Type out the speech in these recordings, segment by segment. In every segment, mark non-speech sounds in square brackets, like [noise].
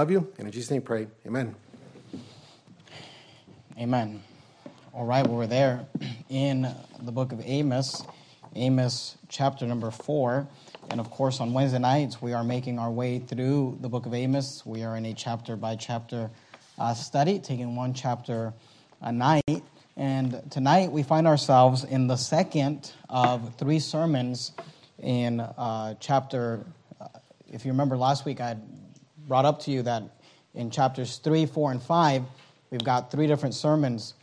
Love you. And in Jesus' name pray. Amen. Amen. All right, well, we're there [clears throat] in the book of Amos, Amos chapter number four. And of course, on Wednesday nights, we are making our way through the book of Amos. We are in a chapter by chapter uh, study, taking one chapter a night. And tonight, we find ourselves in the second of three sermons in uh, chapter. Uh, if you remember last week, I brought up to you that in chapters 3, 4, and 5, we've got three different sermons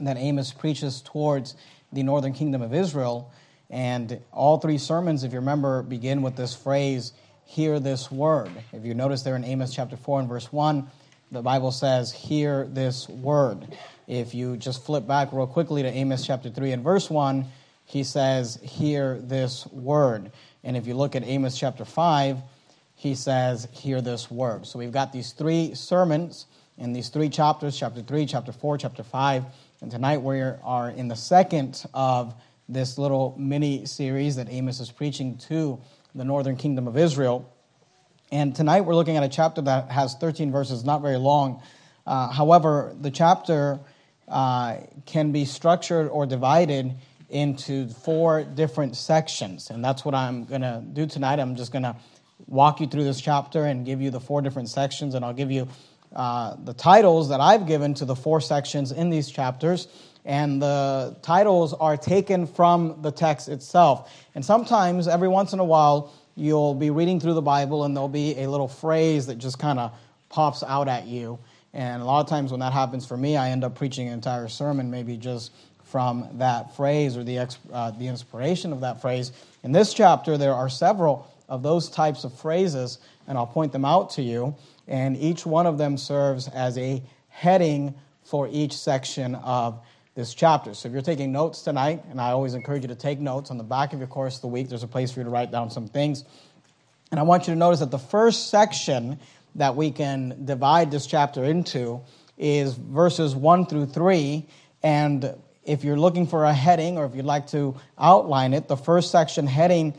that Amos preaches towards the northern kingdom of Israel. And all three sermons, if you remember, begin with this phrase, hear this word. If you notice there in Amos chapter 4 and verse 1, the Bible says, hear this word. If you just flip back real quickly to Amos chapter 3 and verse 1, he says, hear this word. And if you look at Amos chapter 5, he says, Hear this word. So we've got these three sermons in these three chapters chapter 3, chapter 4, chapter 5. And tonight we are in the second of this little mini series that Amos is preaching to the northern kingdom of Israel. And tonight we're looking at a chapter that has 13 verses, not very long. Uh, however, the chapter uh, can be structured or divided into four different sections. And that's what I'm going to do tonight. I'm just going to walk you through this chapter and give you the four different sections, and I'll give you uh, the titles that I've given to the four sections in these chapters. And the titles are taken from the text itself. And sometimes, every once in a while, you'll be reading through the Bible and there'll be a little phrase that just kind of pops out at you. And a lot of times, when that happens for me, I end up preaching an entire sermon, maybe just from that phrase or the, uh, the inspiration of that phrase. In this chapter, there are several of those types of phrases, and I'll point them out to you. And each one of them serves as a heading for each section of this chapter. So if you're taking notes tonight, and I always encourage you to take notes on the back of your course of the week, there's a place for you to write down some things. And I want you to notice that the first section that we can divide this chapter into is verses 1 through 3. And if you're looking for a heading or if you'd like to outline it, the first section heading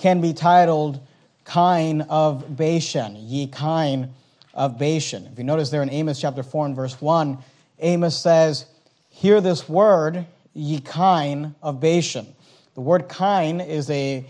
can be titled Kine of Bashan, ye kine of Bashan. If you notice there in Amos chapter 4 and verse 1, Amos says, Hear this word, ye kine of Bashan. The word kine is a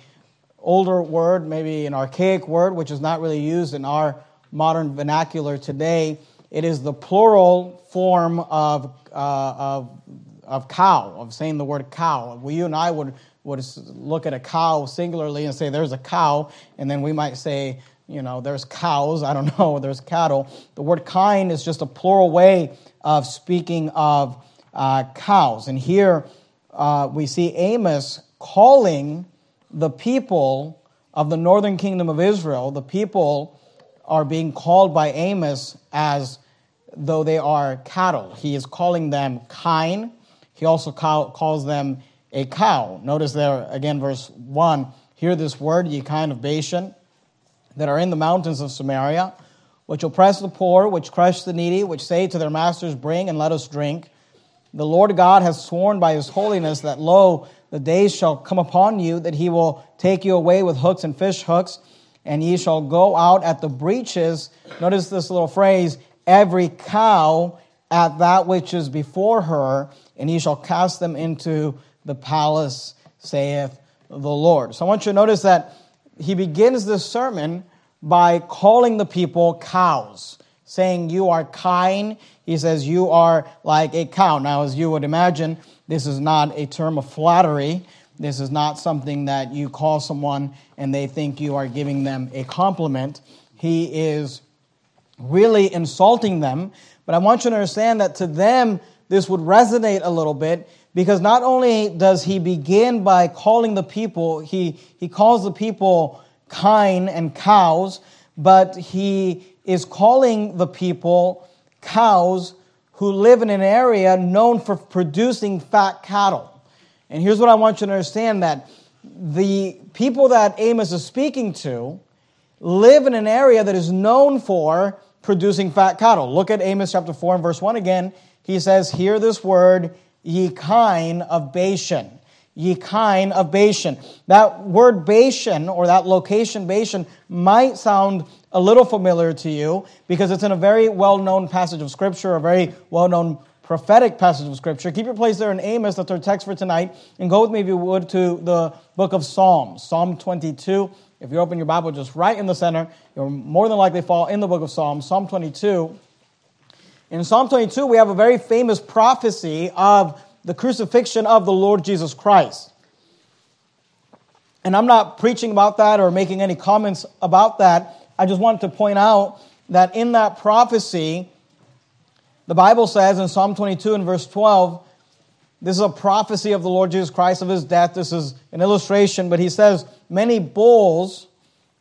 older word, maybe an archaic word, which is not really used in our modern vernacular today. It is the plural form of, uh, of, of cow, of saying the word cow. We, you and I would would look at a cow singularly and say, there's a cow, and then we might say, you know, there's cows, I don't [laughs] know, there's cattle. The word kine is just a plural way of speaking of uh, cows. And here uh, we see Amos calling the people of the northern kingdom of Israel, the people are being called by Amos as though they are cattle. He is calling them kine. He also call, calls them a cow. Notice there again, verse 1 Hear this word, ye kine of Bashan, that are in the mountains of Samaria, which oppress the poor, which crush the needy, which say to their masters, Bring and let us drink. The Lord God has sworn by his holiness that, lo, the days shall come upon you that he will take you away with hooks and fish hooks, and ye shall go out at the breaches. Notice this little phrase every cow at that which is before her, and ye shall cast them into the palace, saith the Lord. So I want you to notice that he begins this sermon by calling the people cows, saying, You are kine. He says, You are like a cow. Now, as you would imagine, this is not a term of flattery. This is not something that you call someone and they think you are giving them a compliment. He is really insulting them. But I want you to understand that to them, this would resonate a little bit because not only does he begin by calling the people, he, he calls the people kine and cows, but he is calling the people cows who live in an area known for producing fat cattle. And here's what I want you to understand that the people that Amos is speaking to live in an area that is known for producing fat cattle. Look at Amos chapter 4 and verse 1 again. He says, Hear this word, ye kine of Bashan. ye kine of Bashan. That word Bashan, or that location Bashan, might sound a little familiar to you because it's in a very well known passage of Scripture, a very well known prophetic passage of Scripture. Keep your place there in Amos, that's our text for tonight, and go with me, if you would, to the book of Psalms, Psalm 22. If you open your Bible just right in the center, you'll more than likely fall in the book of Psalms, Psalm 22. In Psalm 22, we have a very famous prophecy of the crucifixion of the Lord Jesus Christ. And I'm not preaching about that or making any comments about that. I just wanted to point out that in that prophecy, the Bible says in Psalm 22 and verse 12, this is a prophecy of the Lord Jesus Christ of his death. This is an illustration, but he says, Many bulls,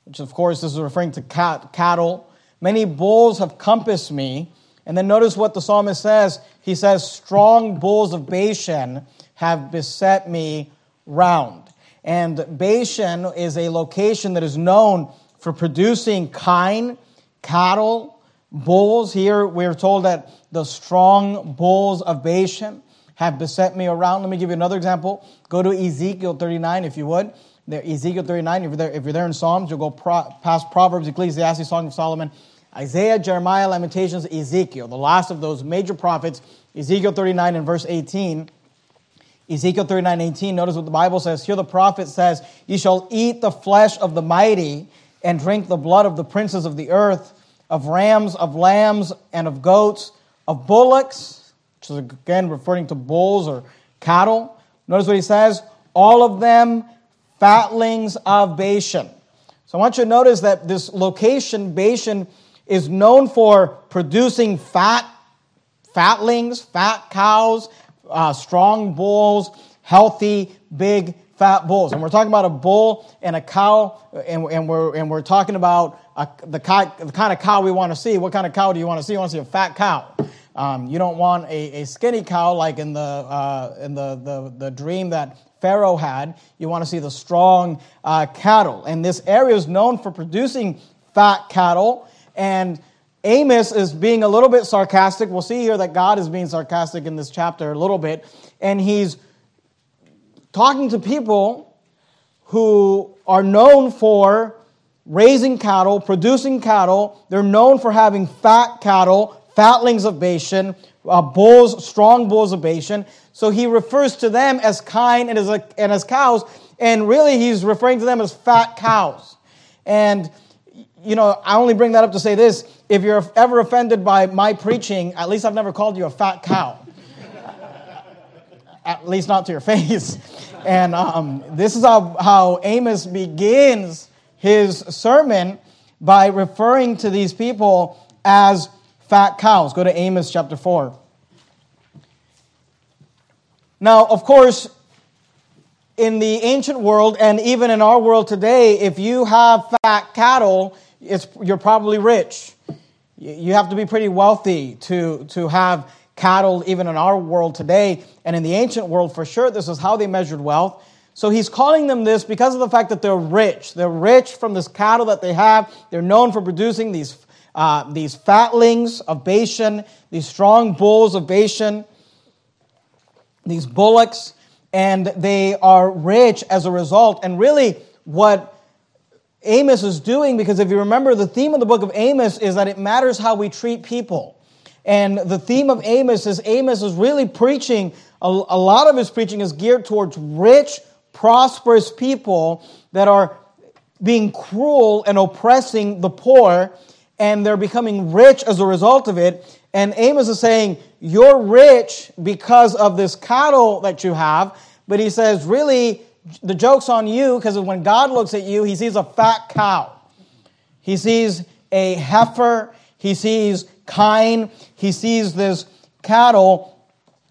which of course this is referring to cat, cattle, many bulls have compassed me. And then notice what the psalmist says. He says, Strong bulls of Bashan have beset me round. And Bashan is a location that is known for producing kine, cattle, bulls. Here we're told that the strong bulls of Bashan have beset me around. Let me give you another example. Go to Ezekiel 39, if you would. There, Ezekiel 39, if you're, there, if you're there in Psalms, you'll go pro, past Proverbs, Ecclesiastes, Song of Solomon, Isaiah, Jeremiah, Lamentations, Ezekiel, the last of those major prophets. Ezekiel 39 and verse 18. Ezekiel 39, 18, notice what the Bible says. Here the prophet says, "You shall eat the flesh of the mighty and drink the blood of the princes of the earth, of rams, of lambs, and of goats, of bullocks, which is again referring to bulls or cattle. Notice what he says, all of them fatlings of Bashan. So I want you to notice that this location, Bashan, is known for producing fat, fatlings, fat cows, uh, strong bulls, healthy, big, fat bulls. And we're talking about a bull and a cow, and, and, we're, and we're talking about a, the, kind, the kind of cow we want to see. What kind of cow do you want to see? You want to see a fat cow. Um, you don't want a, a skinny cow like in, the, uh, in the, the, the dream that Pharaoh had. You want to see the strong uh, cattle. And this area is known for producing fat cattle. And Amos is being a little bit sarcastic. We'll see here that God is being sarcastic in this chapter a little bit. And he's talking to people who are known for raising cattle, producing cattle. They're known for having fat cattle, fatlings of Bashan, uh, bulls, strong bulls of Bashan. So he refers to them as kine and as, and as cows, and really he's referring to them as fat cows. And, you know, I only bring that up to say this. If you're ever offended by my preaching, at least I've never called you a fat cow [laughs] at least not to your [laughs] face. And um, this is how, how Amos begins his sermon by referring to these people as fat cows. Go to Amos chapter 4. Now, of course, in the ancient world and even in our world today, if you have fat cattle, it's, you're probably rich. You have to be pretty wealthy to, to have cattle, even in our world today, and in the ancient world for sure, this is how they measured wealth. So he's calling them this because of the fact that they're rich. They're rich from this cattle that they have. They're known for producing these, uh, these fatlings of Bashan, these strong bulls of Bashan, these bullocks, and they are rich as a result. And really, what Amos is doing, because if you remember, the theme of the book of Amos is that it matters how we treat people. And the theme of Amos is Amos is really preaching, a, lot of his preaching is geared towards rich, prosperous people that are being cruel and oppressing the poor, and they're becoming rich as a result of it. And Amos is saying, You're rich because of this cattle that you have. But he says, Really, the joke's on you because when God looks at you, he sees a fat cow. He sees a heifer. He sees kine. He sees this cattle.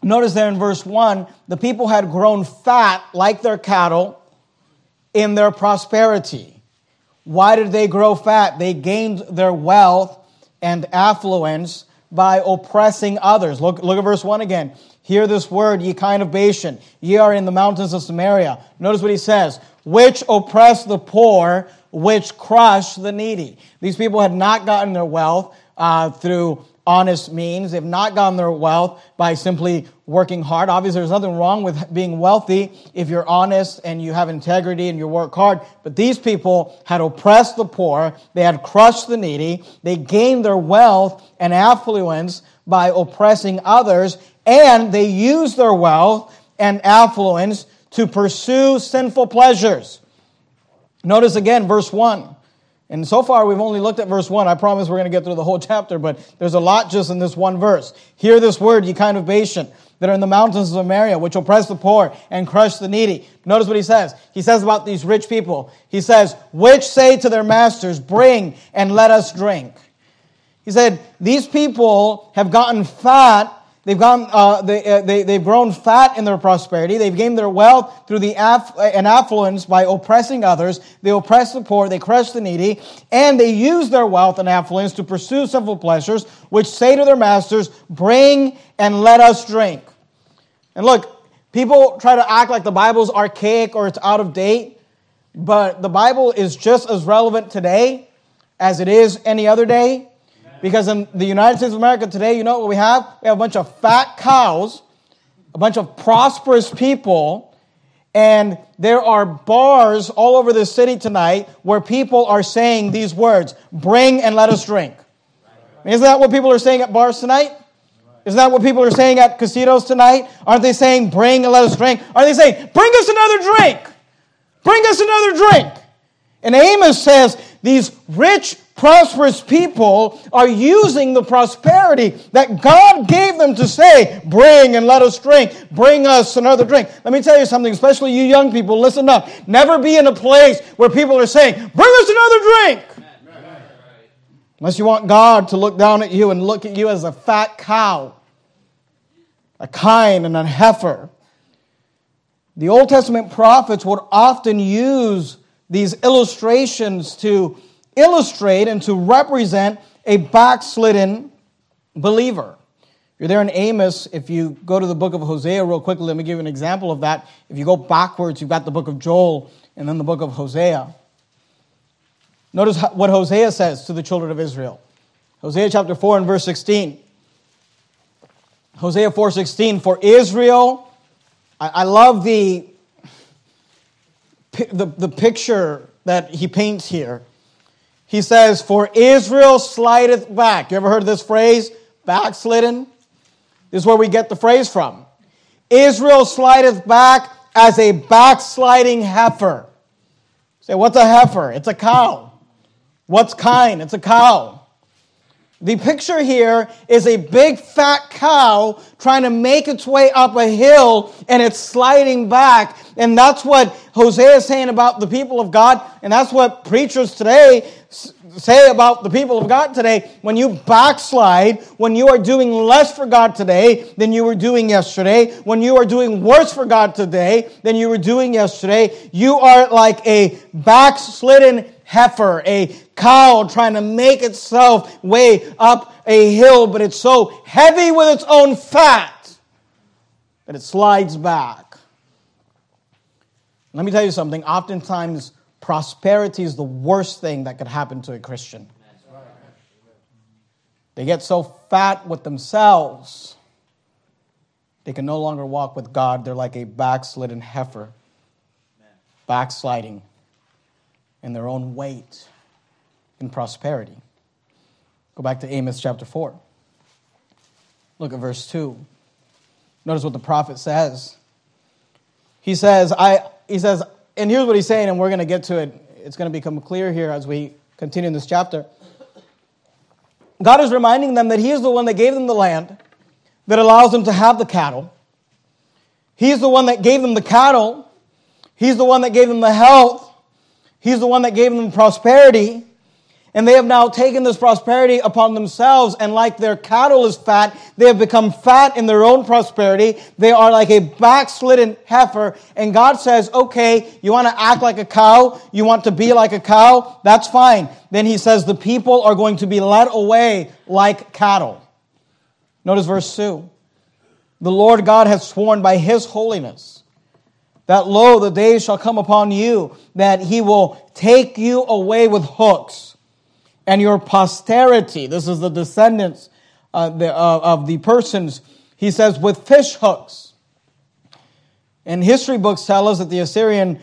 Notice there in verse 1 the people had grown fat like their cattle in their prosperity. Why did they grow fat? They gained their wealth and affluence by oppressing others. Look, look at verse 1 again. Hear this word, ye kine of Bashan. Ye are in the mountains of Samaria. Notice what he says, which oppress the poor, which crush the needy. These people had not gotten their wealth uh, through honest means. They've not gotten their wealth by simply working hard. Obviously, there's nothing wrong with being wealthy if you're honest and you have integrity and you work hard. But these people had oppressed the poor, they had crushed the needy, they gained their wealth and affluence by oppressing others, and they use their wealth and affluence to pursue sinful pleasures. Notice again, verse 1. And so far, we've only looked at verse 1. I promise we're going to get through the whole chapter, but there's a lot just in this one verse. Hear this word, ye kine of Bashan, that are in the mountains of Samaria, which oppress the poor and crush the needy. Notice what he says. He says about these rich people. He says, which say to their masters, bring and let us drink. He said, these people have gotten fat They've, gone, uh, they, uh, they, they've grown fat in their prosperity. They've gained their wealth through the aff- and affluence by oppressing others. They oppress the poor. They crush the needy. And they use their wealth and affluence to pursue sinful pleasures, which say to their masters, Bring and let us drink. And look, people try to act like the Bible's archaic or it's out of date, but the Bible is just as relevant today as it is any other day. Because in the United States of America today, you know what we have? We have a bunch of fat cows, a bunch of prosperous people, and there are bars all over the city tonight where people are saying these words bring and let us drink. Isn't that what people are saying at bars tonight? Isn't that what people are saying at casinos tonight? Aren't they saying bring and let us drink? Are they saying bring us another drink? Bring us another drink. And Amos says these rich prosperous people are using the prosperity that God gave them to say, bring and let us drink, bring us another drink. Let me tell you something, especially you young people, listen up. Never be in a place where people are saying, bring us another drink. Unless you want God to look down at you and look at you as a fat cow, a kine and a heifer. The Old Testament prophets would often use these illustrations to illustrate and to represent a backslidden believer. You're there in Amos. If you go to the book of Hosea real quickly, let me give you an example of that. If you go backwards, you've got the book of Joel and then the book of Hosea. Notice what Hosea says to the children of Israel. Hosea chapter 4 and verse 16. Hosea 4:16 for Israel I, love the, the the picture that he paints here he says, For Israel slideth back. You ever heard of this phrase? Backslidden? This is where we get the phrase from. Israel slideth back as a backsliding heifer. Say, what's a heifer? It's a cow. What's kine? It's a cow. The picture here is a big fat cow trying to make its way up a hill and it's sliding back. And that's what Hosea is saying about the people of God. And that's what preachers today say about the people of God today. When you backslide, when you are doing less for God today than you were doing yesterday, when you are doing worse for God today than you were doing yesterday, you are like a backslidden heifer, a cow trying to make itself way up a hill, but it's so heavy with its own fat that it slides back. Let me tell you something. Oftentimes, prosperity is the worst thing that could happen to a Christian. They get so fat with themselves, they can no longer walk with God. They're like a backslidden heifer, backsliding in their own weight in prosperity. Go back to Amos chapter 4. Look at verse 2. Notice what the prophet says. He says, I, he says, and here's what he's saying, and we're going to get to it. It's going to become clear here as we continue in this chapter. God is reminding them that He is the one that gave them the land, that allows them to have the cattle. He's the one that gave them the cattle. He's the one that gave them the health. He's the one that gave them prosperity. And they have now taken this prosperity upon themselves, and like their cattle is fat, they have become fat in their own prosperity. They are like a backslidden heifer. And God says, okay, you want to act like a cow? You want to be like a cow? That's fine. Then He says, the people are going to be led away like cattle. Notice verse 2. The Lord God has sworn by His holiness that lo, the days shall come upon you that he will take you away with hooks and your posterity. This is the descendants uh, the, uh, of the persons. He says, with fish hooks. And history books tell us that the Assyrian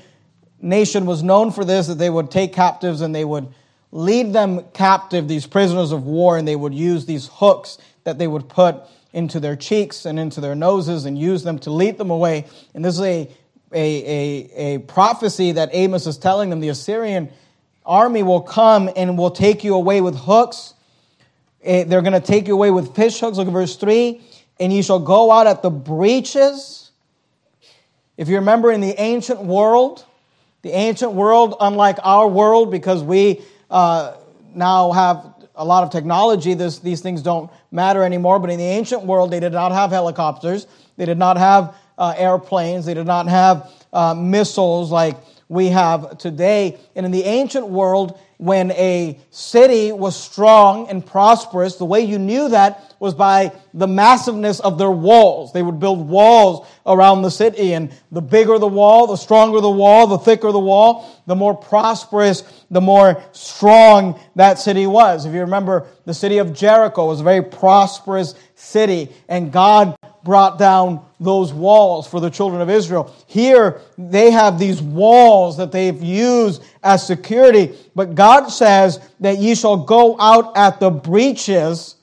nation was known for this, that they would take captives and they would lead them captive, these prisoners of war, and they would use these hooks that they would put into their cheeks and into their noses and use them to lead them away. And this is a, a, a, a prophecy that Amos is telling them the Assyrian army will come and will take you away with hooks. Eh, they're going to take you away with fish hooks. Look at verse 3. And you shall go out at the breaches. If you remember in the ancient world, the ancient world, unlike our world, because we uh, now have a lot of technology, this, these things don't matter anymore. But in the ancient world, they did not have helicopters, they did not have uh, airplanes, they did not have uh, missiles like we have today. And in the ancient world, when a city was strong and prosperous, the way you knew that was by the massiveness of their walls. They would build walls around the city, and the bigger the wall, the stronger the wall, the thicker the wall, the more prosperous, the more strong that city was. If you remember, the city of Jericho was a very prosperous city, and God brought down those walls for the children of Israel. Here, they have these walls that they've used as security, but God says that ye shall go out at the breaches.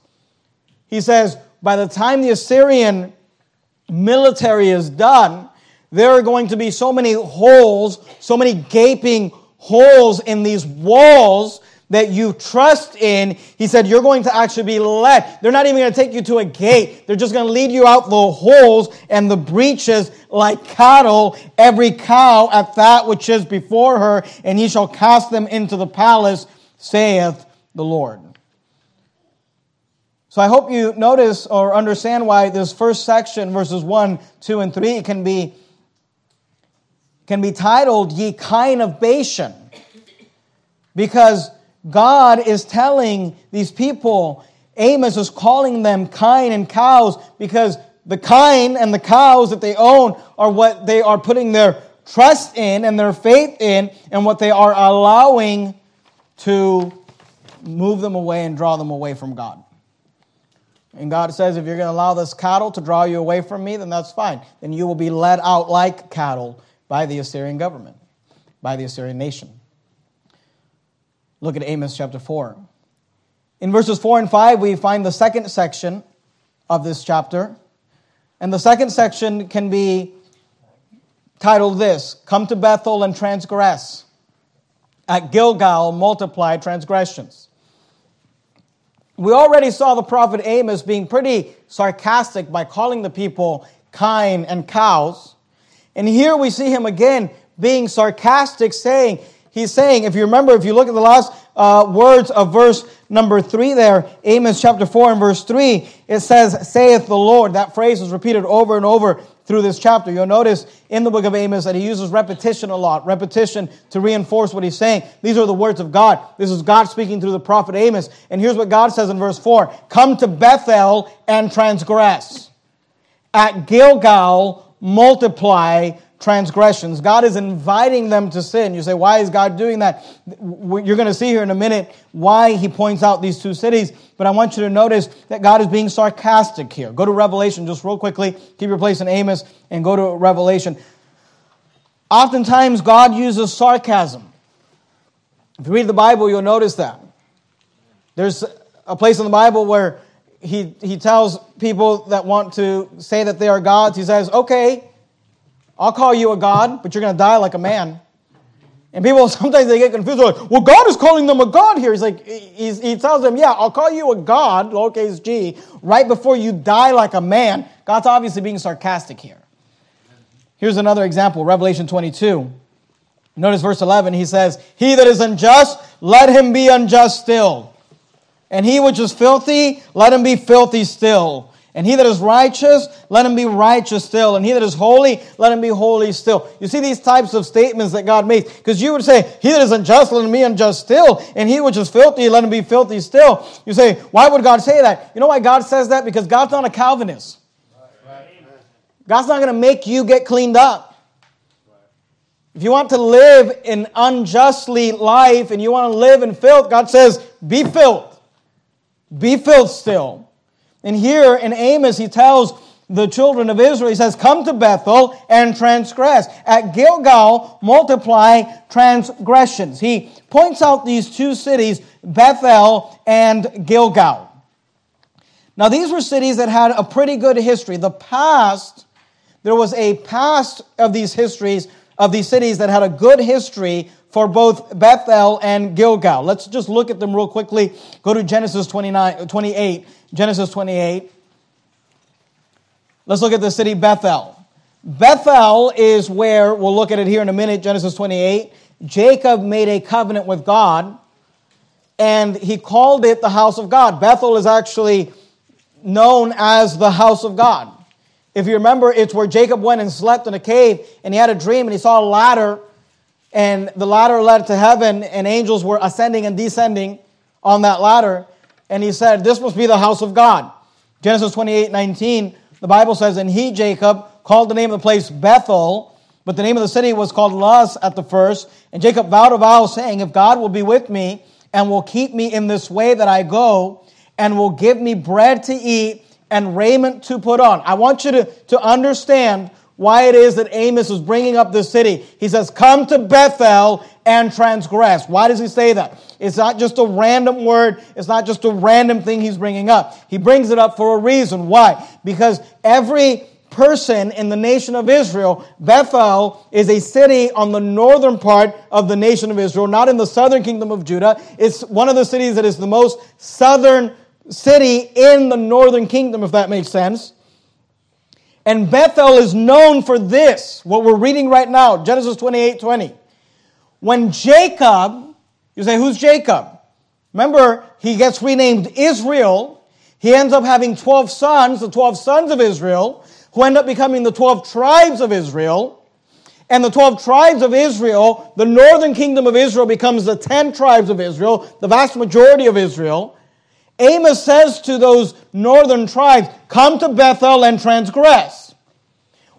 He says, by the time the Assyrian military is done, there are going to be so many holes, so many gaping holes in these walls that you trust in, he said, you're going to actually be led. They're not even going to take you to a gate. They're just going to lead you out the holes and the breaches like cattle, every cow at that which is before her, and he shall cast them into the palace, saith the Lord. So I hope you notice or understand why this first section, verses 1, 2, and 3, can be, can be titled Ye Kine of Bashan. Because God is telling these people, Amos is calling them kine and cows because the kine and the cows that they own are what they are putting their trust in and their faith in and what they are allowing to move them away and draw them away from God. And God says, if you're going to allow this cattle to draw you away from me, then that's fine. Then you will be led out like cattle by the Assyrian government, by the Assyrian nation. Look at Amos chapter 4. In verses 4 and 5, we find the second section of this chapter. And the second section can be titled this Come to Bethel and transgress. At Gilgal, multiply transgressions. We already saw the prophet Amos being pretty sarcastic by calling the people kine and cows. And here we see him again being sarcastic, saying, he's saying, if you remember, if you look at the last uh, words of verse number three there, Amos chapter four and verse three, it says, saith the Lord. That phrase is repeated over and over through this chapter. You'll notice in the book of Amos that he uses repetition a lot, repetition to reinforce what he's saying. These are the words of God. This is God speaking through the prophet Amos. And here's what God says in verse four, come to Bethel and transgress. At Gilgal, multiply transgressions. God is inviting them to sin. You say, why is God doing that? You're going to see here in a minute why he points out these two cities. But I want you to notice that God is being sarcastic here. Go to Revelation just real quickly. Keep your place in Amos and go to Revelation. Oftentimes, God uses sarcasm. If you read the Bible, you'll notice that. There's a place in the Bible where he, he tells people that want to say that they are gods, he says, okay, I'll call you a God, but you're going to die like a man. And people [laughs] sometimes they get confused. Like, well, God is calling them a God here. He's like, he's, he tells them, yeah, I'll call you a God, lowercase g, right before you die like a man. God's obviously being sarcastic here. Here's another example Revelation 22. Notice verse 11. He says, He that is unjust, let him be unjust still. And he which is filthy, let him be filthy still. And he that is righteous, let him be righteous still. And he that is holy, let him be holy still. You see these types of statements that God makes. Because you would say, he that is unjust, let him be unjust still. And he which is filthy, let him be filthy still. You say, why would God say that? You know why God says that? Because God's not a Calvinist. God's not going to make you get cleaned up. If you want to live an unjustly life and you want to live in filth, God says, be filled. Be filled still. And here in Amos, he tells the children of Israel, he says, Come to Bethel and transgress. At Gilgal, multiply transgressions. He points out these two cities, Bethel and Gilgal. Now, these were cities that had a pretty good history. The past, there was a past of these histories, of these cities that had a good history for both Bethel and Gilgal. Let's just look at them real quickly. Go to Genesis 29, 28. Genesis 28. Let's look at the city Bethel. Bethel is where, we'll look at it here in a minute, Genesis 28. Jacob made a covenant with God, and he called it the house of God. Bethel is actually known as the house of God. If you remember, it's where Jacob went and slept in a cave, and he had a dream, and he saw a ladder, and the ladder led to heaven, and angels were ascending and descending on that ladder. And he said, This must be the house of God. Genesis 28 19 the Bible says, And he, Jacob, called the name of the place Bethel, but the name of the city was called Luz at the first. And Jacob vowed a vow, saying, If God will be with me and will keep me in this way that I go, and will give me bread to eat and raiment to put on. I want you to, to understand why it is that Amos is bringing up this city. He says, Come to Bethel and transgress. Why does he say that? It's not just a random word, it's not just a random thing he's bringing up. He brings it up for a reason. Why? Because every person in the nation of Israel, Bethel is a city on the northern part of the nation of Israel, not in the southern kingdom of Judah. It's one of the cities that is the most southern city in the northern kingdom, if that makes sense. And Bethel is known for this, what we're reading right now, Genesis 28 20. When Jacob, you say, who's Jacob? Remember, he gets renamed Israel. He ends up having 12 sons, the 12 sons of Israel, who end up becoming the 12 tribes of Israel. And the 12 tribes of Israel, the northern kingdom of Israel becomes the 10 tribes of Israel, the vast majority of Israel. Amos says to those northern tribes, Come to Bethel and transgress.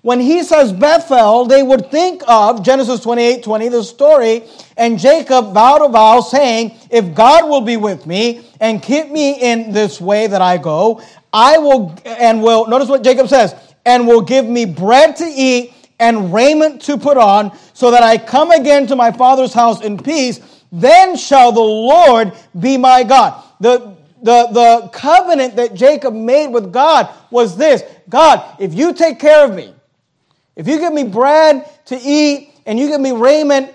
When he says Bethel, they would think of Genesis 28 20, the story, and Jacob vowed a vow saying, If God will be with me and keep me in this way that I go, I will, and will, notice what Jacob says, and will give me bread to eat and raiment to put on, so that I come again to my father's house in peace. Then shall the Lord be my God. The, the, the covenant that Jacob made with God was this God, if you take care of me, if you give me bread to eat and you give me raiment,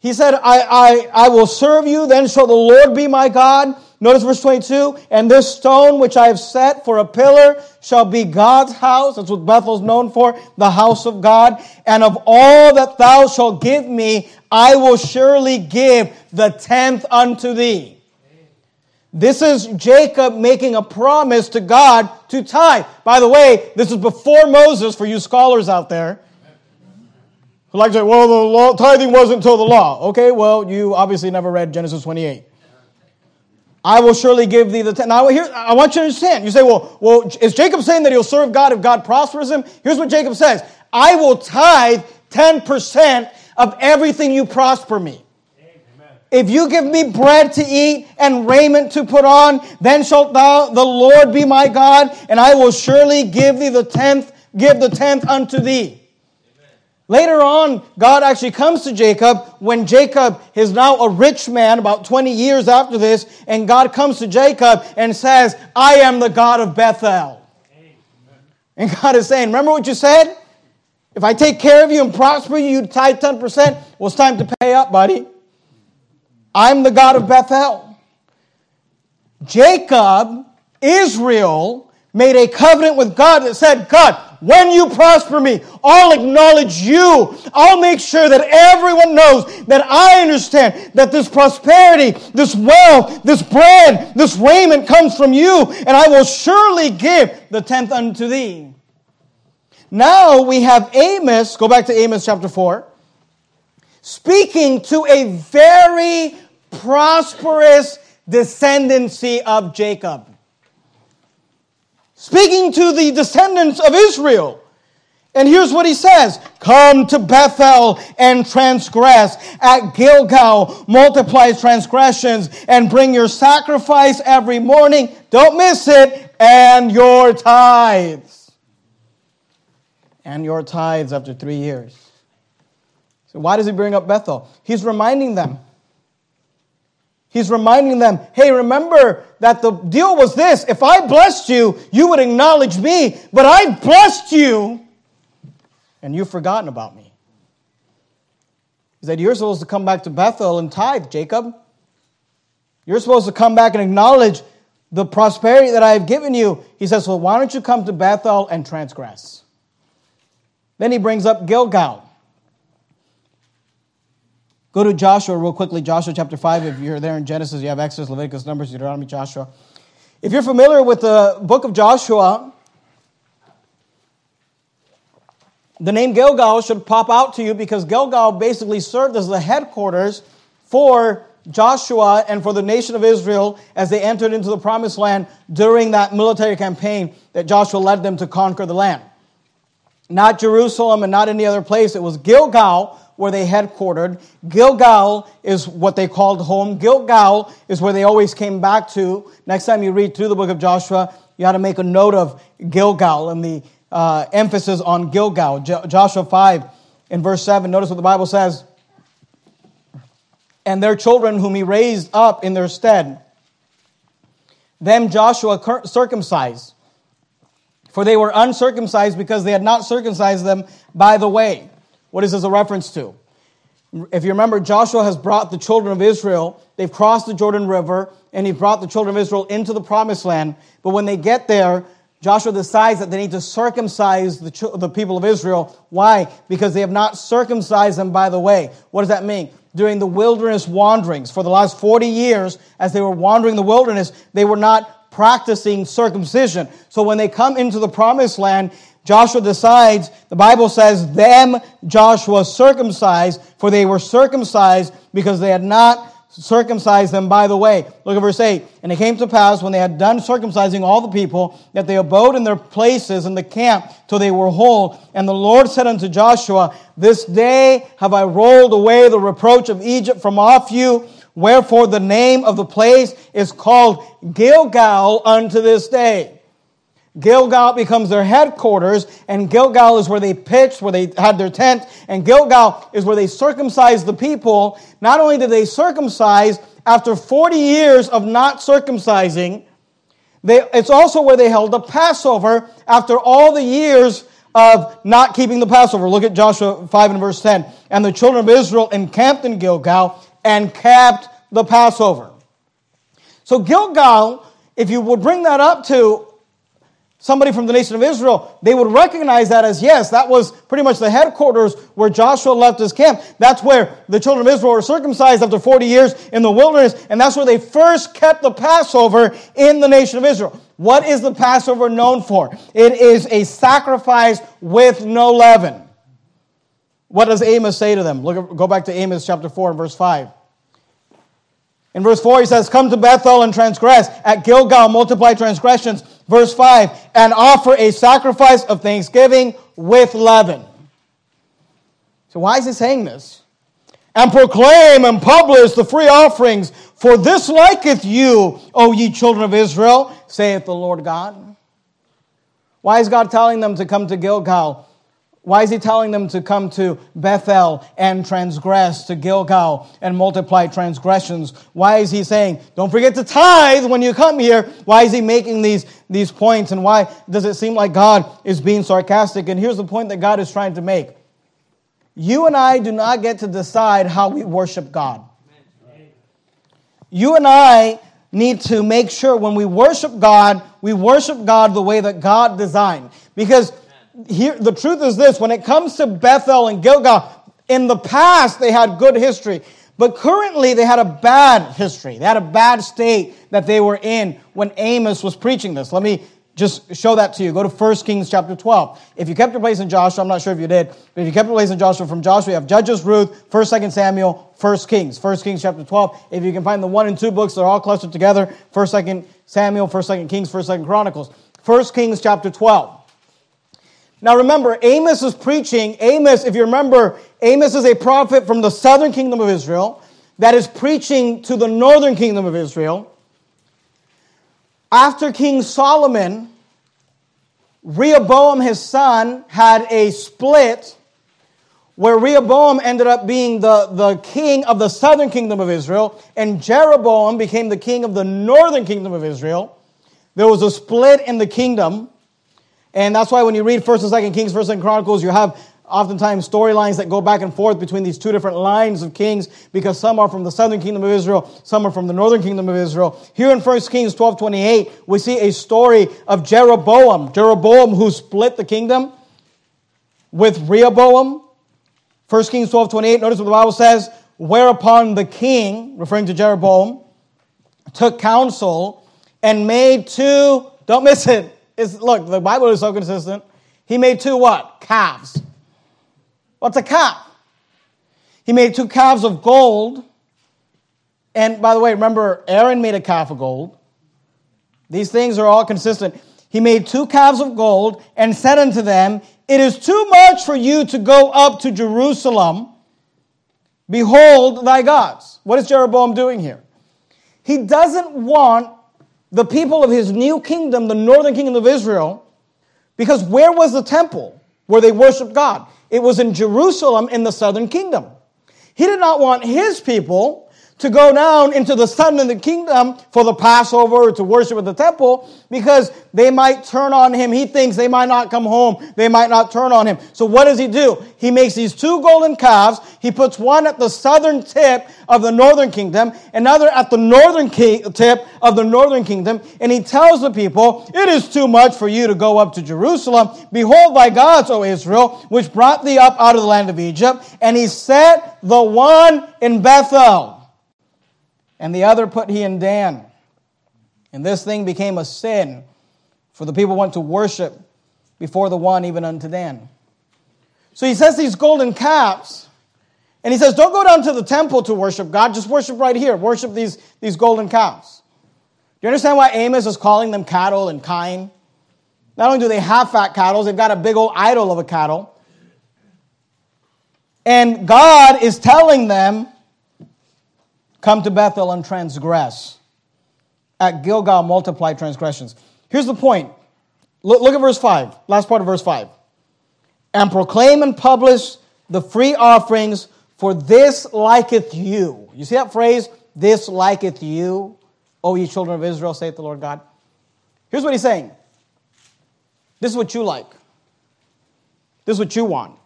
he said, I, I, I will serve you, then shall the Lord be my God. Notice verse 22, and this stone which I have set for a pillar shall be God's house. That's what Bethel's known for, the house of God. And of all that thou shalt give me, I will surely give the tenth unto thee. This is Jacob making a promise to God to tithe. By the way, this is before Moses for you scholars out there who like to say, well, the law, tithing wasn't until the law. Okay, well, you obviously never read Genesis 28. I will surely give thee the tenth. Now, here, I want you to understand. You say, well, well, is Jacob saying that he'll serve God if God prospers him? Here's what Jacob says I will tithe 10% of everything you prosper me. If you give me bread to eat and raiment to put on, then shalt thou, the Lord, be my God, and I will surely give thee the tenth, give the tenth unto thee. Later on, God actually comes to Jacob when Jacob is now a rich man, about 20 years after this, and God comes to Jacob and says, I am the God of Bethel. And God is saying, Remember what you said? If I take care of you and prosper you, you tithe 10%. Well, it's time to pay up, buddy. I'm the God of Bethel. Jacob, Israel, made a covenant with God that said, God, when you prosper me, I'll acknowledge you. I'll make sure that everyone knows that I understand that this prosperity, this wealth, this bread, this raiment comes from you, and I will surely give the tenth unto thee. Now we have Amos, go back to Amos chapter 4, speaking to a very prosperous descendancy of Jacob. Speaking to the descendants of Israel. And here's what he says Come to Bethel and transgress. At Gilgal, multiply transgressions and bring your sacrifice every morning. Don't miss it. And your tithes. And your tithes after three years. So, why does he bring up Bethel? He's reminding them. He's reminding them, hey, remember that the deal was this. If I blessed you, you would acknowledge me, but I blessed you and you've forgotten about me. He said, You're supposed to come back to Bethel and tithe, Jacob. You're supposed to come back and acknowledge the prosperity that I have given you. He says, Well, why don't you come to Bethel and transgress? Then he brings up Gilgal. Go to Joshua real quickly, Joshua chapter 5. If you're there in Genesis, you have Exodus, Leviticus, Numbers, Deuteronomy, Joshua. If you're familiar with the book of Joshua, The name Gilgal should pop out to you because Gilgal basically served as the headquarters for Joshua and for the nation of Israel as they entered into the promised land during that military campaign that Joshua led them to conquer the land. Not Jerusalem and not any other place. It was Gilgal where they headquartered. Gilgal is what they called home. Gilgal is where they always came back to. Next time you read through the book of Joshua, you ought to make a note of Gilgal and the uh, emphasis on Gilgal. Jo- Joshua 5 in verse 7, notice what the Bible says. And their children whom he raised up in their stead, them Joshua circumcised. For they were uncircumcised because they had not circumcised them by the way. What is this a reference to? If you remember, Joshua has brought the children of Israel, they've crossed the Jordan River, and he brought the children of Israel into the promised land. But when they get there, Joshua decides that they need to circumcise the, the people of Israel. Why? Because they have not circumcised them by the way. What does that mean? During the wilderness wanderings, for the last 40 years, as they were wandering the wilderness, they were not practicing circumcision. So when they come into the promised land, Joshua decides, the Bible says, them Joshua circumcised, for they were circumcised because they had not circumcised them by the way. Look at verse 8. And it came to pass when they had done circumcising all the people that they abode in their places in the camp till they were whole. And the Lord said unto Joshua, This day have I rolled away the reproach of Egypt from off you. Wherefore the name of the place is called Gilgal unto this day. Gilgal becomes their headquarters, and Gilgal is where they pitched, where they had their tent, and Gilgal is where they circumcised the people. Not only did they circumcise, after 40 years of not circumcising, they, it's also where they held the Passover after all the years of not keeping the Passover. Look at Joshua 5 and verse 10. And the children of Israel encamped in Gilgal and kept the Passover. So Gilgal, if you would bring that up to somebody from the nation of Israel, they would recognize that as yes, that was pretty much the headquarters where Joshua left his camp. That's where the children of Israel were circumcised after 40 years in the wilderness, and that's where they first kept the Passover in the nation of Israel. What is the Passover known for? It is a sacrifice with no leaven. What does Amos say to them? Look, go back to Amos chapter 4 and verse 5. In verse 4, he says, Come to Bethel and transgress. At Gilgal, multiply transgressions. Verse 5, and offer a sacrifice of thanksgiving with leaven. So, why is he saying this? And proclaim and publish the free offerings, for this liketh you, O ye children of Israel, saith the Lord God. Why is God telling them to come to Gilgal? Why is he telling them to come to Bethel and transgress, to Gilgal and multiply transgressions? Why is he saying, don't forget to tithe when you come here? Why is he making these, these points? And why does it seem like God is being sarcastic? And here's the point that God is trying to make you and I do not get to decide how we worship God. You and I need to make sure when we worship God, we worship God the way that God designed. Because here, the truth is this when it comes to Bethel and Gilgal, in the past they had good history, but currently they had a bad history. They had a bad state that they were in when Amos was preaching this. Let me just show that to you. Go to 1 Kings chapter 12. If you kept your place in Joshua, I'm not sure if you did, but if you kept your place in Joshua, from Joshua, you have Judges, Ruth, 1st, 2nd Samuel, 1 Kings. 1 Kings chapter 12. If you can find the one and two books, they're all clustered together. 1st, 2nd Samuel, 1st, 2nd Kings, 1st, 2nd Chronicles. 1 Kings chapter 12. Now remember, Amos is preaching. Amos, if you remember, Amos is a prophet from the southern kingdom of Israel that is preaching to the northern kingdom of Israel. After King Solomon, Rehoboam, his son, had a split where Rehoboam ended up being the, the king of the southern kingdom of Israel, and Jeroboam became the king of the northern kingdom of Israel. There was a split in the kingdom. And that's why when you read 1st and 2nd Kings, 1st and Chronicles, you have oftentimes storylines that go back and forth between these two different lines of kings because some are from the southern kingdom of Israel, some are from the northern kingdom of Israel. Here in 1 Kings 12 28, we see a story of Jeroboam. Jeroboam who split the kingdom with Rehoboam. 1 Kings 12 28, notice what the Bible says, whereupon the king, referring to Jeroboam, took counsel and made two, don't miss it, is look, the Bible is so consistent. He made two what? Calves. What's a calf? He made two calves of gold. And by the way, remember, Aaron made a calf of gold. These things are all consistent. He made two calves of gold and said unto them, It is too much for you to go up to Jerusalem. Behold thy gods. What is Jeroboam doing here? He doesn't want the people of his new kingdom, the northern kingdom of Israel, because where was the temple where they worshiped God? It was in Jerusalem in the southern kingdom. He did not want his people to go down into the southern kingdom for the Passover to worship at the temple because they might turn on him. He thinks they might not come home. They might not turn on him. So what does he do? He makes these two golden calves. He puts one at the southern tip of the northern kingdom, another at the northern tip of the northern kingdom. And he tells the people, it is too much for you to go up to Jerusalem. Behold thy gods, O Israel, which brought thee up out of the land of Egypt. And he set the one in Bethel and the other put he in Dan. And this thing became a sin, for the people went to worship before the one, even unto Dan. So he says these golden calves, and he says, Don't go down to the temple to worship God, just worship right here. Worship these, these golden calves. Do you understand why Amos is calling them cattle and kine? Not only do they have fat cattle, they've got a big old idol of a cattle. And God is telling them Come to Bethel and transgress. At Gilgal, multiply transgressions. Here's the point. Look, look at verse 5, last part of verse 5. And proclaim and publish the free offerings, for this liketh you. You see that phrase? This liketh you, O ye children of Israel, saith the Lord God. Here's what he's saying. This is what you like. This is what you want.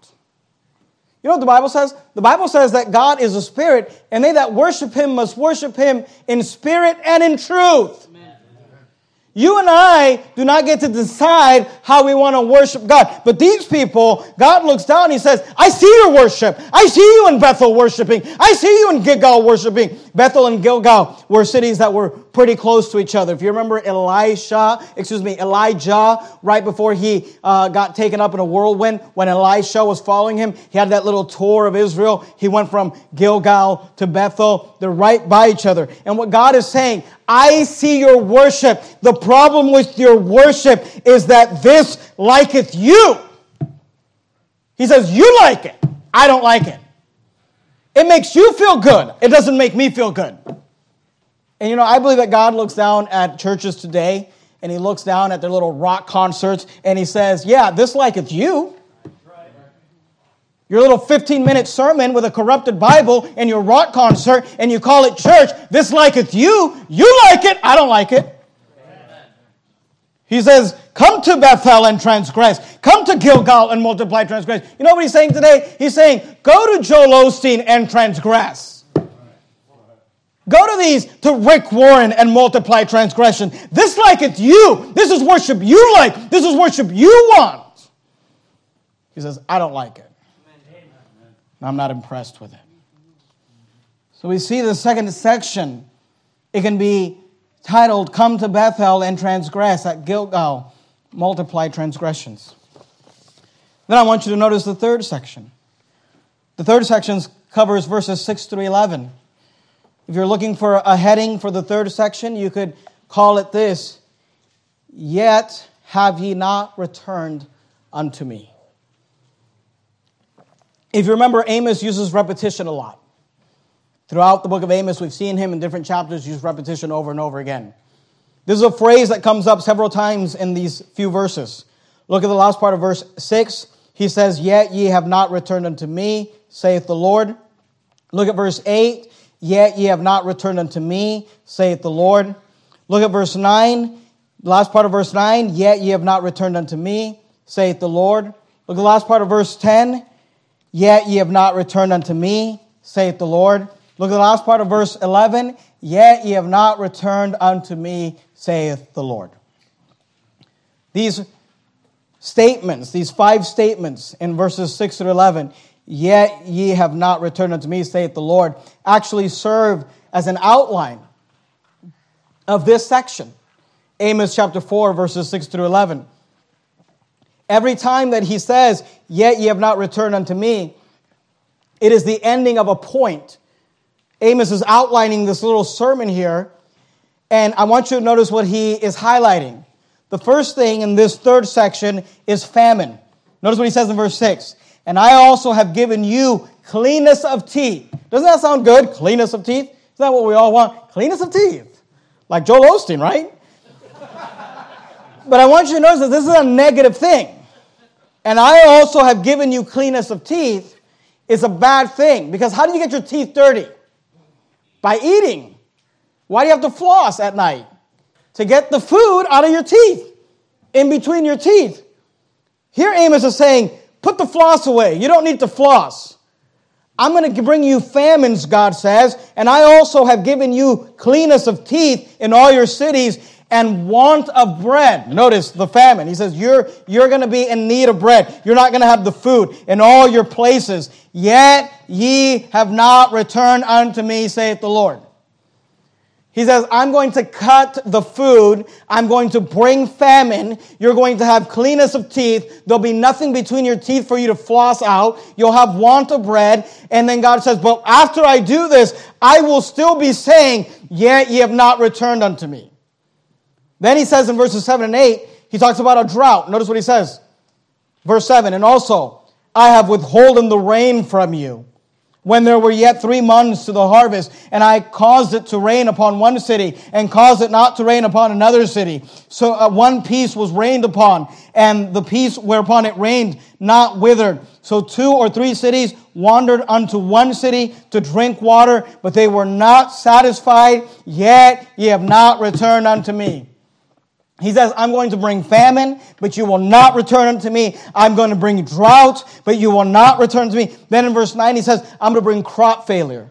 You know what the Bible says? The Bible says that God is a spirit, and they that worship him must worship him in spirit and in truth. You and I do not get to decide how we want to worship God. But these people, God looks down and He says, I see your worship. I see you in Bethel worshiping. I see you in Gilgal worshiping. Bethel and Gilgal were cities that were pretty close to each other. If you remember Elisha, excuse me, Elijah, right before he uh, got taken up in a whirlwind, when Elisha was following him, he had that little tour of Israel. He went from Gilgal to Bethel. They're right by each other. And what God is saying, I see your worship. The problem with your worship is that this liketh you. He says, You like it. I don't like it. It makes you feel good. It doesn't make me feel good. And you know, I believe that God looks down at churches today and he looks down at their little rock concerts and he says, Yeah, this liketh you your little 15 minute sermon with a corrupted Bible and your rock concert and you call it church, this liketh you. You like it. I don't like it. He says, Come to Bethel and transgress. Come to Gilgal and multiply transgress. You know what he's saying today? He's saying, Go to Joel Osteen and transgress. Go to these, to Rick Warren and multiply transgression. This liketh you. This is worship you like. This is worship you want. He says, I don't like it. I'm not impressed with it. So we see the second section. It can be titled, Come to Bethel and Transgress at Gilgal, Multiply Transgressions. Then I want you to notice the third section. The third section covers verses 6 through 11. If you're looking for a heading for the third section, you could call it this Yet have ye not returned unto me. If you remember, Amos uses repetition a lot. Throughout the book of Amos, we've seen him in different chapters use repetition over and over again. This is a phrase that comes up several times in these few verses. Look at the last part of verse 6. He says, Yet ye have not returned unto me, saith the Lord. Look at verse 8. Yet ye have not returned unto me, saith the Lord. Look at verse 9. Last part of verse 9. Yet ye have not returned unto me, saith the Lord. Look at the last part of verse 10. Yet ye have not returned unto me, saith the Lord. Look at the last part of verse 11. Yet ye have not returned unto me, saith the Lord. These statements, these five statements in verses 6 through 11, yet ye have not returned unto me, saith the Lord, actually serve as an outline of this section. Amos chapter 4, verses 6 through 11. Every time that he says, Yet ye have not returned unto me, it is the ending of a point. Amos is outlining this little sermon here, and I want you to notice what he is highlighting. The first thing in this third section is famine. Notice what he says in verse 6 And I also have given you cleanness of teeth. Doesn't that sound good? Cleanness of teeth? Isn't that what we all want? Cleanness of teeth. Like Joel Osteen, right? But I want you to notice that this is a negative thing and I also have given you cleanness of teeth, is a bad thing. Because how do you get your teeth dirty? By eating. Why do you have to floss at night? To get the food out of your teeth, in between your teeth. Here, Amos is saying, put the floss away. You don't need to floss. I'm going to bring you famines, God says, and I also have given you cleanness of teeth in all your cities, and want of bread. Notice the famine. He says, You're, you're going to be in need of bread. You're not going to have the food in all your places. Yet ye have not returned unto me, saith the Lord. He says, I'm going to cut the food. I'm going to bring famine. You're going to have cleanness of teeth. There'll be nothing between your teeth for you to floss out. You'll have want of bread. And then God says, but after I do this, I will still be saying, yet ye have not returned unto me. Then he says in verses 7 and 8, he talks about a drought. Notice what he says. Verse 7 And also, I have withholden the rain from you when there were yet three months to the harvest, and I caused it to rain upon one city, and caused it not to rain upon another city. So uh, one piece was rained upon, and the piece whereupon it rained not withered. So two or three cities wandered unto one city to drink water, but they were not satisfied, yet ye have not returned unto me. He says, I'm going to bring famine, but you will not return unto me. I'm going to bring drought, but you will not return to me. Then in verse 9, he says, I'm going to bring crop failure.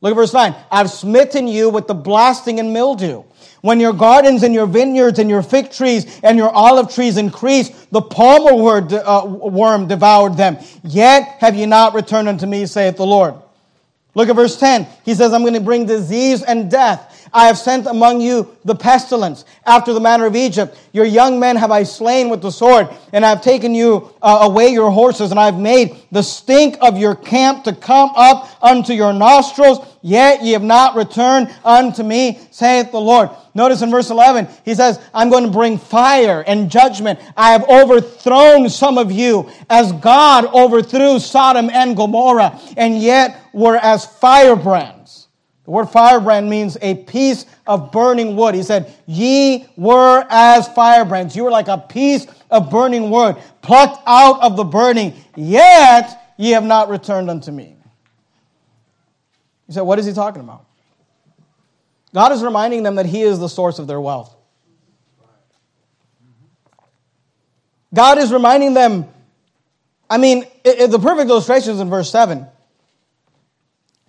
Look at verse 9. I've smitten you with the blasting and mildew. When your gardens and your vineyards and your fig trees and your olive trees increased, the palmer uh, worm devoured them. Yet have you not returned unto me, saith the Lord. Look at verse 10. He says, I'm going to bring disease and death. I have sent among you the pestilence after the manner of Egypt. Your young men have I slain with the sword, and I have taken you uh, away your horses, and I have made the stink of your camp to come up unto your nostrils. Yet ye have not returned unto me, saith the Lord. Notice in verse 11, he says, I'm going to bring fire and judgment. I have overthrown some of you as God overthrew Sodom and Gomorrah, and yet were as firebrands. The word firebrand means a piece of burning wood. He said, Ye were as firebrands. You were like a piece of burning wood, plucked out of the burning, yet ye have not returned unto me. He said, What is he talking about? God is reminding them that He is the source of their wealth. God is reminding them, I mean, it, it, the perfect illustration is in verse 7.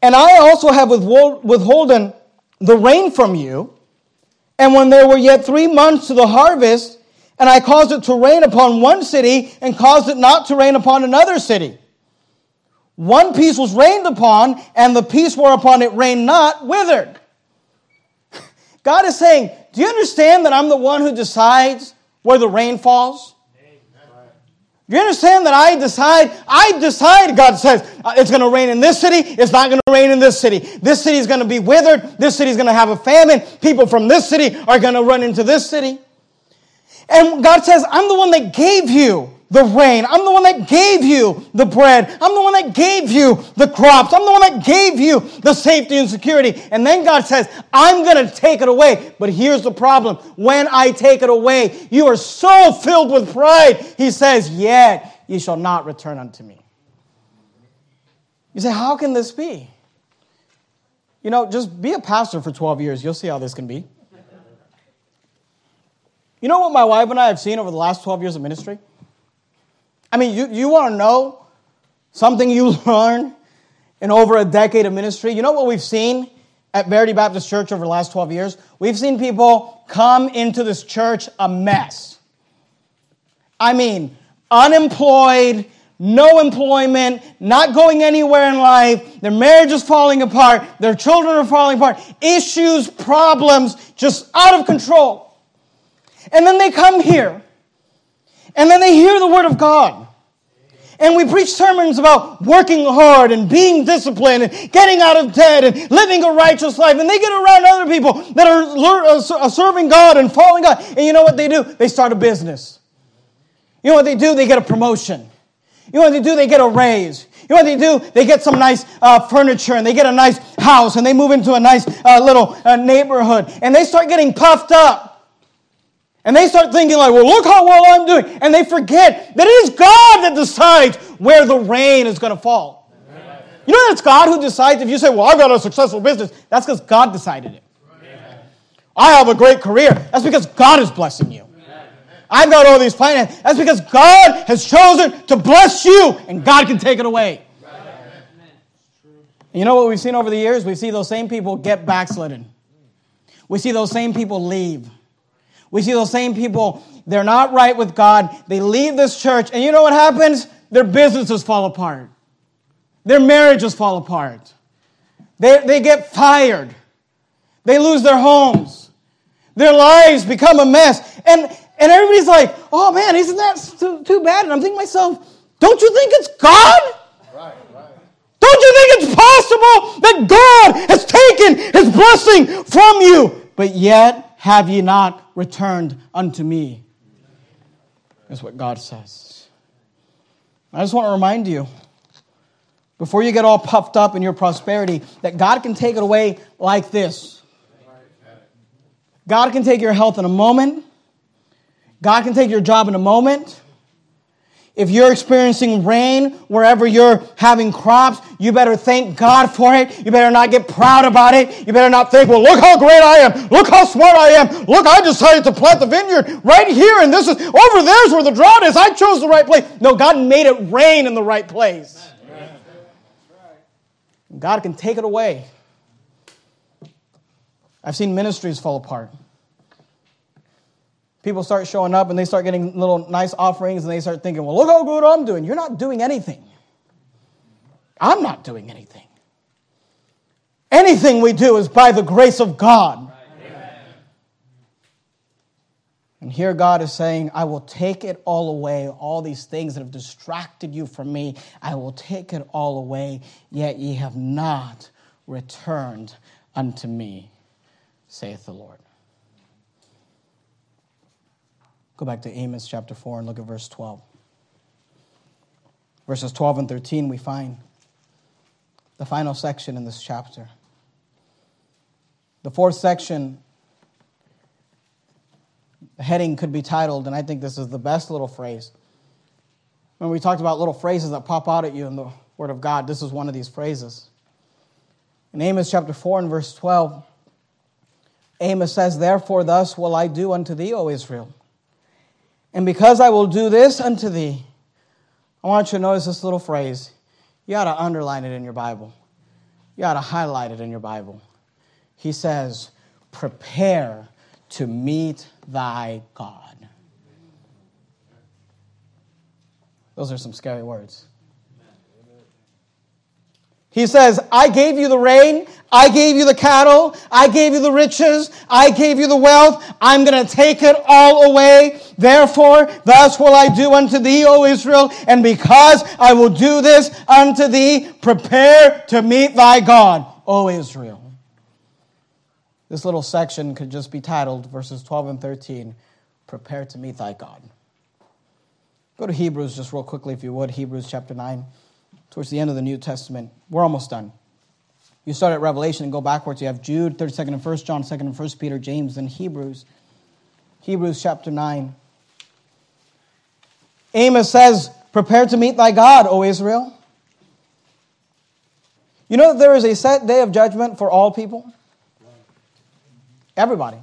And I also have withholden the rain from you. And when there were yet three months to the harvest, and I caused it to rain upon one city and caused it not to rain upon another city. One piece was rained upon, and the piece whereupon it rained not withered. [laughs] God is saying, Do you understand that I'm the one who decides where the rain falls? You understand that I decide, I decide, God says, uh, it's going to rain in this city, it's not going to rain in this city. This city is going to be withered, this city is going to have a famine, people from this city are going to run into this city. And God says, I'm the one that gave you the rain. I'm the one that gave you the bread. I'm the one that gave you the crops. I'm the one that gave you the safety and security. And then God says, I'm going to take it away. But here's the problem. When I take it away, you are so filled with pride. He says, Yet ye shall not return unto me. You say, How can this be? You know, just be a pastor for 12 years. You'll see how this can be. You know what my wife and I have seen over the last 12 years of ministry? I mean, you, you want to know something you [laughs] learned in over a decade of ministry? You know what we've seen at Verity Baptist Church over the last 12 years? We've seen people come into this church a mess. I mean, unemployed, no employment, not going anywhere in life, their marriage is falling apart, their children are falling apart, issues, problems, just out of control. And then they come here. And then they hear the word of God. And we preach sermons about working hard and being disciplined and getting out of debt and living a righteous life. And they get around other people that are uh, serving God and following God. And you know what they do? They start a business. You know what they do? They get a promotion. You know what they do? They get a raise. You know what they do? They get some nice uh, furniture and they get a nice house and they move into a nice uh, little uh, neighborhood and they start getting puffed up. And they start thinking, like, well, look how well I'm doing. And they forget that it is God that decides where the rain is going to fall. Amen. You know, it's God who decides. If you say, well, I've got a successful business, that's because God decided it. Amen. I have a great career. That's because God is blessing you. Amen. I've got all these plans. That's because God has chosen to bless you, and God can take it away. You know what we've seen over the years? We see those same people get backslidden. We see those same people leave. We see those same people, they're not right with God. They leave this church, and you know what happens? Their businesses fall apart, their marriages fall apart, they, they get fired, they lose their homes, their lives become a mess. And, and everybody's like, oh man, isn't that too, too bad? And I'm thinking to myself, don't you think it's God? Don't you think it's possible that God has taken his blessing from you? But yet, have ye not returned unto me? is what God says. I just want to remind you, before you get all puffed up in your prosperity, that God can take it away like this. God can take your health in a moment. God can take your job in a moment. If you're experiencing rain wherever you're having crops, you better thank God for it. You better not get proud about it. You better not think, well, look how great I am. Look how smart I am. Look, I decided to plant the vineyard right here, and this is over there's where the drought is. I chose the right place. No, God made it rain in the right place. God can take it away. I've seen ministries fall apart. People start showing up and they start getting little nice offerings and they start thinking, well, look how good I'm doing. You're not doing anything. I'm not doing anything. Anything we do is by the grace of God. And here God is saying, I will take it all away, all these things that have distracted you from me, I will take it all away, yet ye have not returned unto me, saith the Lord. Go back to Amos chapter 4 and look at verse 12. Verses 12 and 13, we find the final section in this chapter. The fourth section, the heading could be titled, and I think this is the best little phrase. When we talked about little phrases that pop out at you in the Word of God, this is one of these phrases. In Amos chapter 4 and verse 12, Amos says, Therefore, thus will I do unto thee, O Israel and because I will do this unto thee, I want you to notice this little phrase. You ought to underline it in your Bible. You ought to highlight it in your Bible. He says, Prepare to meet thy God. Those are some scary words. He says, I gave you the rain, I gave you the cattle, I gave you the riches, I gave you the wealth, I'm going to take it all away. Therefore, thus will I do unto thee, O Israel, and because I will do this unto thee, prepare to meet thy God, O Israel. This little section could just be titled, verses 12 and 13, Prepare to meet thy God. Go to Hebrews just real quickly, if you would. Hebrews chapter 9, towards the end of the New Testament. We're almost done. You start at Revelation and go backwards. You have Jude, 32nd and 1st John, 2nd and 1st Peter, James, then Hebrews. Hebrews chapter 9. Amos says, Prepare to meet thy God, O Israel. You know that there is a set day of judgment for all people? Everybody.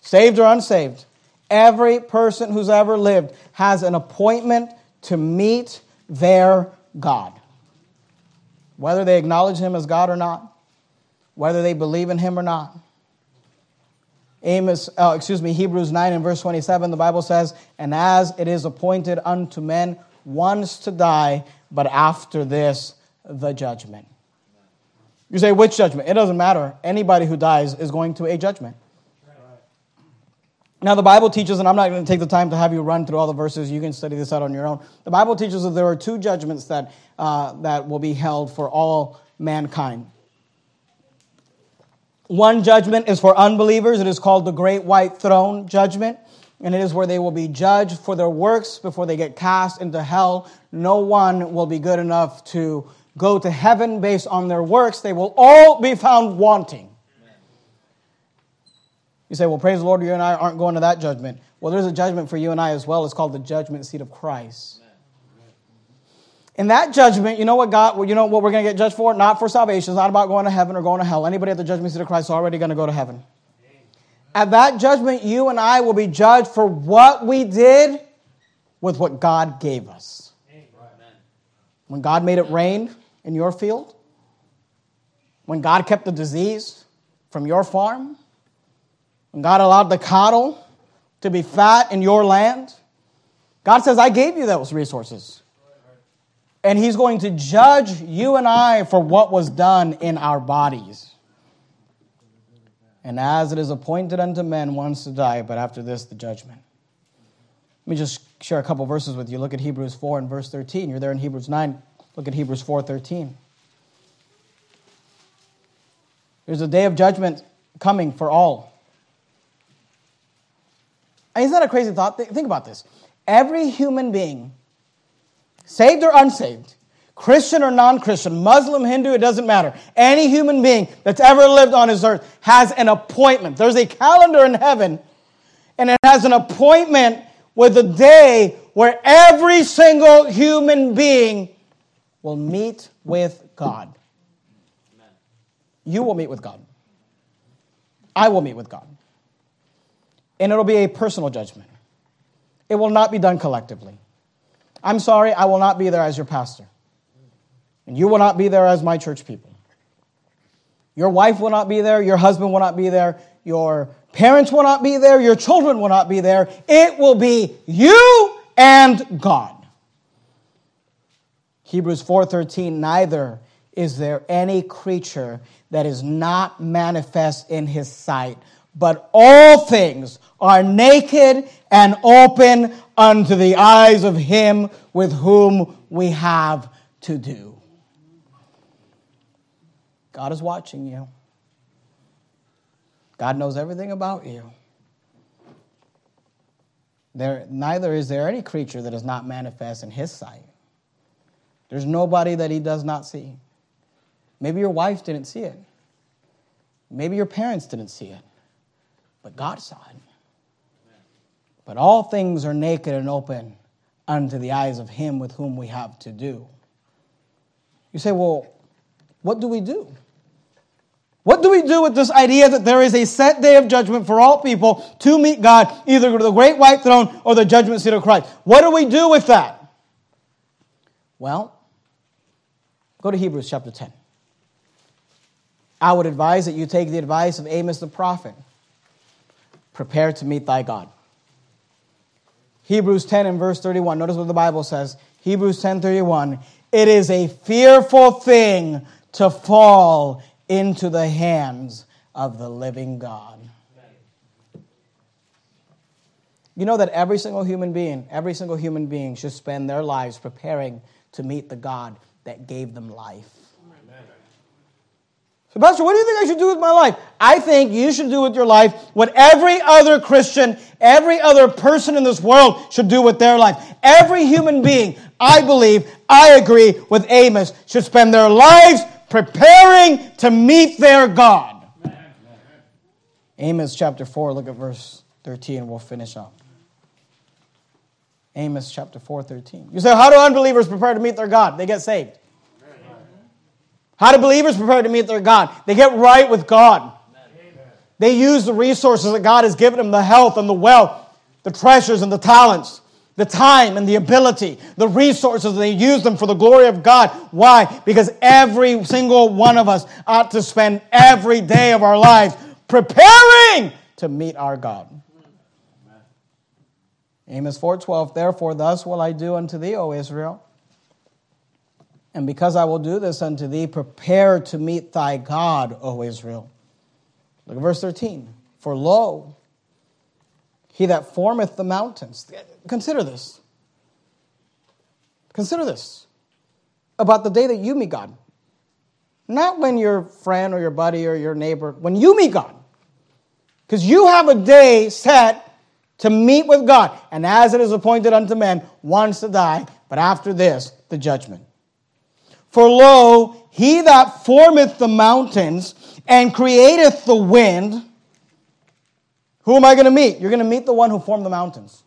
Saved or unsaved. Every person who's ever lived has an appointment to meet their God. Whether they acknowledge him as God or not, whether they believe in him or not. Amos, uh, excuse me, Hebrews 9 and verse 27, the Bible says, And as it is appointed unto men once to die, but after this, the judgment. You say, which judgment? It doesn't matter. Anybody who dies is going to a judgment. Now, the Bible teaches, and I'm not going to take the time to have you run through all the verses. You can study this out on your own. The Bible teaches that there are two judgments that, uh, that will be held for all mankind. One judgment is for unbelievers. It is called the Great White Throne Judgment. And it is where they will be judged for their works before they get cast into hell. No one will be good enough to go to heaven based on their works. They will all be found wanting. You say, well, praise the Lord, you and I aren't going to that judgment. Well, there's a judgment for you and I as well. It's called the judgment seat of Christ. In that judgment, you know what God, you know what we're going to get judged for? Not for salvation. It's not about going to heaven or going to hell. Anybody at the judgment seat of Christ is already going to go to heaven. At that judgment, you and I will be judged for what we did with what God gave us. When God made it rain in your field, when God kept the disease from your farm, God allowed the cattle to be fat in your land, God says, I gave you those resources. And He's going to judge you and I for what was done in our bodies. And as it is appointed unto men once to die, but after this, the judgment. Let me just share a couple verses with you. Look at Hebrews 4 and verse 13. You're there in Hebrews 9. Look at Hebrews 4 13. There's a day of judgment coming for all. Isn't that a crazy thought? Think about this. Every human being, saved or unsaved, Christian or non Christian, Muslim, Hindu, it doesn't matter. Any human being that's ever lived on this earth has an appointment. There's a calendar in heaven, and it has an appointment with a day where every single human being will meet with God. You will meet with God. I will meet with God and it'll be a personal judgment. It will not be done collectively. I'm sorry, I will not be there as your pastor. And you will not be there as my church people. Your wife will not be there, your husband will not be there, your parents will not be there, your children will not be there. It will be you and God. Hebrews 4:13 neither is there any creature that is not manifest in his sight but all things are naked and open unto the eyes of him with whom we have to do. God is watching you. God knows everything about you. There, neither is there any creature that is not manifest in his sight. There's nobody that he does not see. Maybe your wife didn't see it. Maybe your parents didn't see it but God saw it. But all things are naked and open unto the eyes of him with whom we have to do. You say, well, what do we do? What do we do with this idea that there is a set day of judgment for all people to meet God, either to the great white throne or the judgment seat of Christ? What do we do with that? Well, go to Hebrews chapter 10. I would advise that you take the advice of Amos the prophet prepare to meet thy God. Hebrews 10 and verse 31. Notice what the Bible says. Hebrews 10 31. It is a fearful thing to fall into the hands of the living God. You know that every single human being, every single human being should spend their lives preparing to meet the God that gave them life. So, Pastor, what do you think I should do with my life? I think you should do with your life what every other Christian, every other person in this world should do with their life. Every human being, I believe, I agree with Amos, should spend their lives preparing to meet their God. Amos chapter 4, look at verse 13, and we'll finish up. Amos chapter 4, 13. You say, How do unbelievers prepare to meet their God? They get saved. How do believers prepare to meet their God? They get right with God. They use the resources that God has given them the health and the wealth, the treasures and the talents, the time and the ability, the resources. They use them for the glory of God. Why? Because every single one of us ought to spend every day of our lives preparing to meet our God. Amos 4:12 Therefore thus will I do unto thee, O Israel, and because I will do this unto thee, prepare to meet thy God, O Israel. Look at verse 13. For lo, he that formeth the mountains. Consider this. Consider this about the day that you meet God. Not when your friend or your buddy or your neighbor, when you meet God. Because you have a day set to meet with God. And as it is appointed unto men, once to die, but after this, the judgment. For lo, he that formeth the mountains and createth the wind, who am I going to meet? You're going to meet the one who formed the mountains.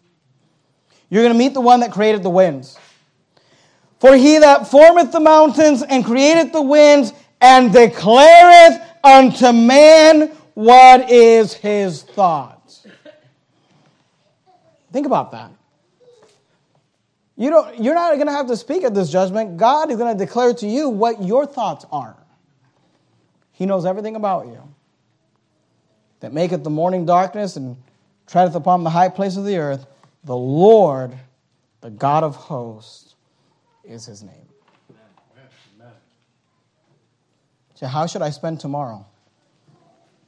You're going to meet the one that created the winds. For he that formeth the mountains and createth the winds and declareth unto man what is his thoughts. Think about that. You don't, you're not going to have to speak at this judgment. God is going to declare to you what your thoughts are. He knows everything about you. That maketh the morning darkness and treadeth upon the high place of the earth. The Lord, the God of hosts, is his name. So, how should I spend tomorrow?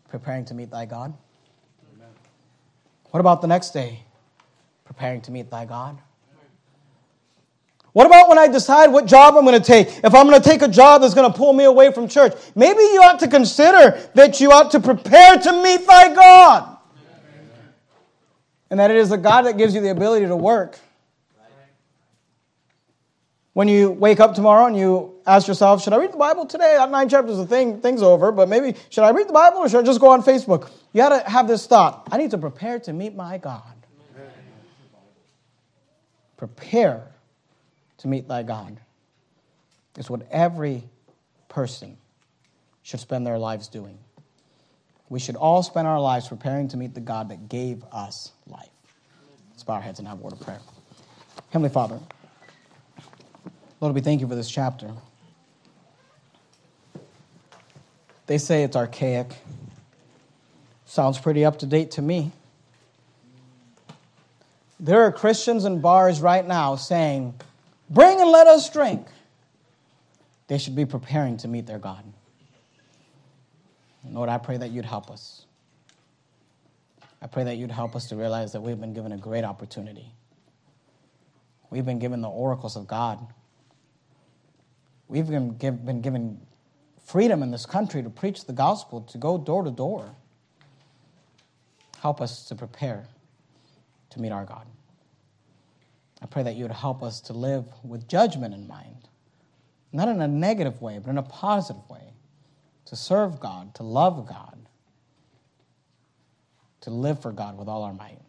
Preparing to meet thy God? What about the next day? Preparing to meet thy God? What about when I decide what job I'm going to take? If I'm going to take a job that's going to pull me away from church, maybe you ought to consider that you ought to prepare to meet thy God. And that it is the God that gives you the ability to work. When you wake up tomorrow and you ask yourself, should I read the Bible today? Nine chapters, the thing, thing's over, but maybe should I read the Bible or should I just go on Facebook? You got to have this thought. I need to prepare to meet my God. Prepare to meet thy God. is what every person should spend their lives doing. We should all spend our lives preparing to meet the God that gave us life. Let's bow our heads and have a word of prayer. Heavenly Father, Lord, we thank you for this chapter. They say it's archaic. Sounds pretty up to date to me. There are Christians in bars right now saying, Bring and let us drink. They should be preparing to meet their God. Lord, I pray that you'd help us. I pray that you'd help us to realize that we've been given a great opportunity. We've been given the oracles of God. We've been, been given freedom in this country to preach the gospel, to go door to door. Help us to prepare to meet our God. I pray that you would help us to live with judgment in mind, not in a negative way, but in a positive way, to serve God, to love God, to live for God with all our might.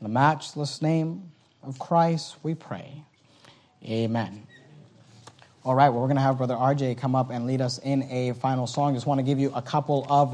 In the matchless name of Christ, we pray. Amen. All right, well, we're going to have Brother RJ come up and lead us in a final song. Just want to give you a couple of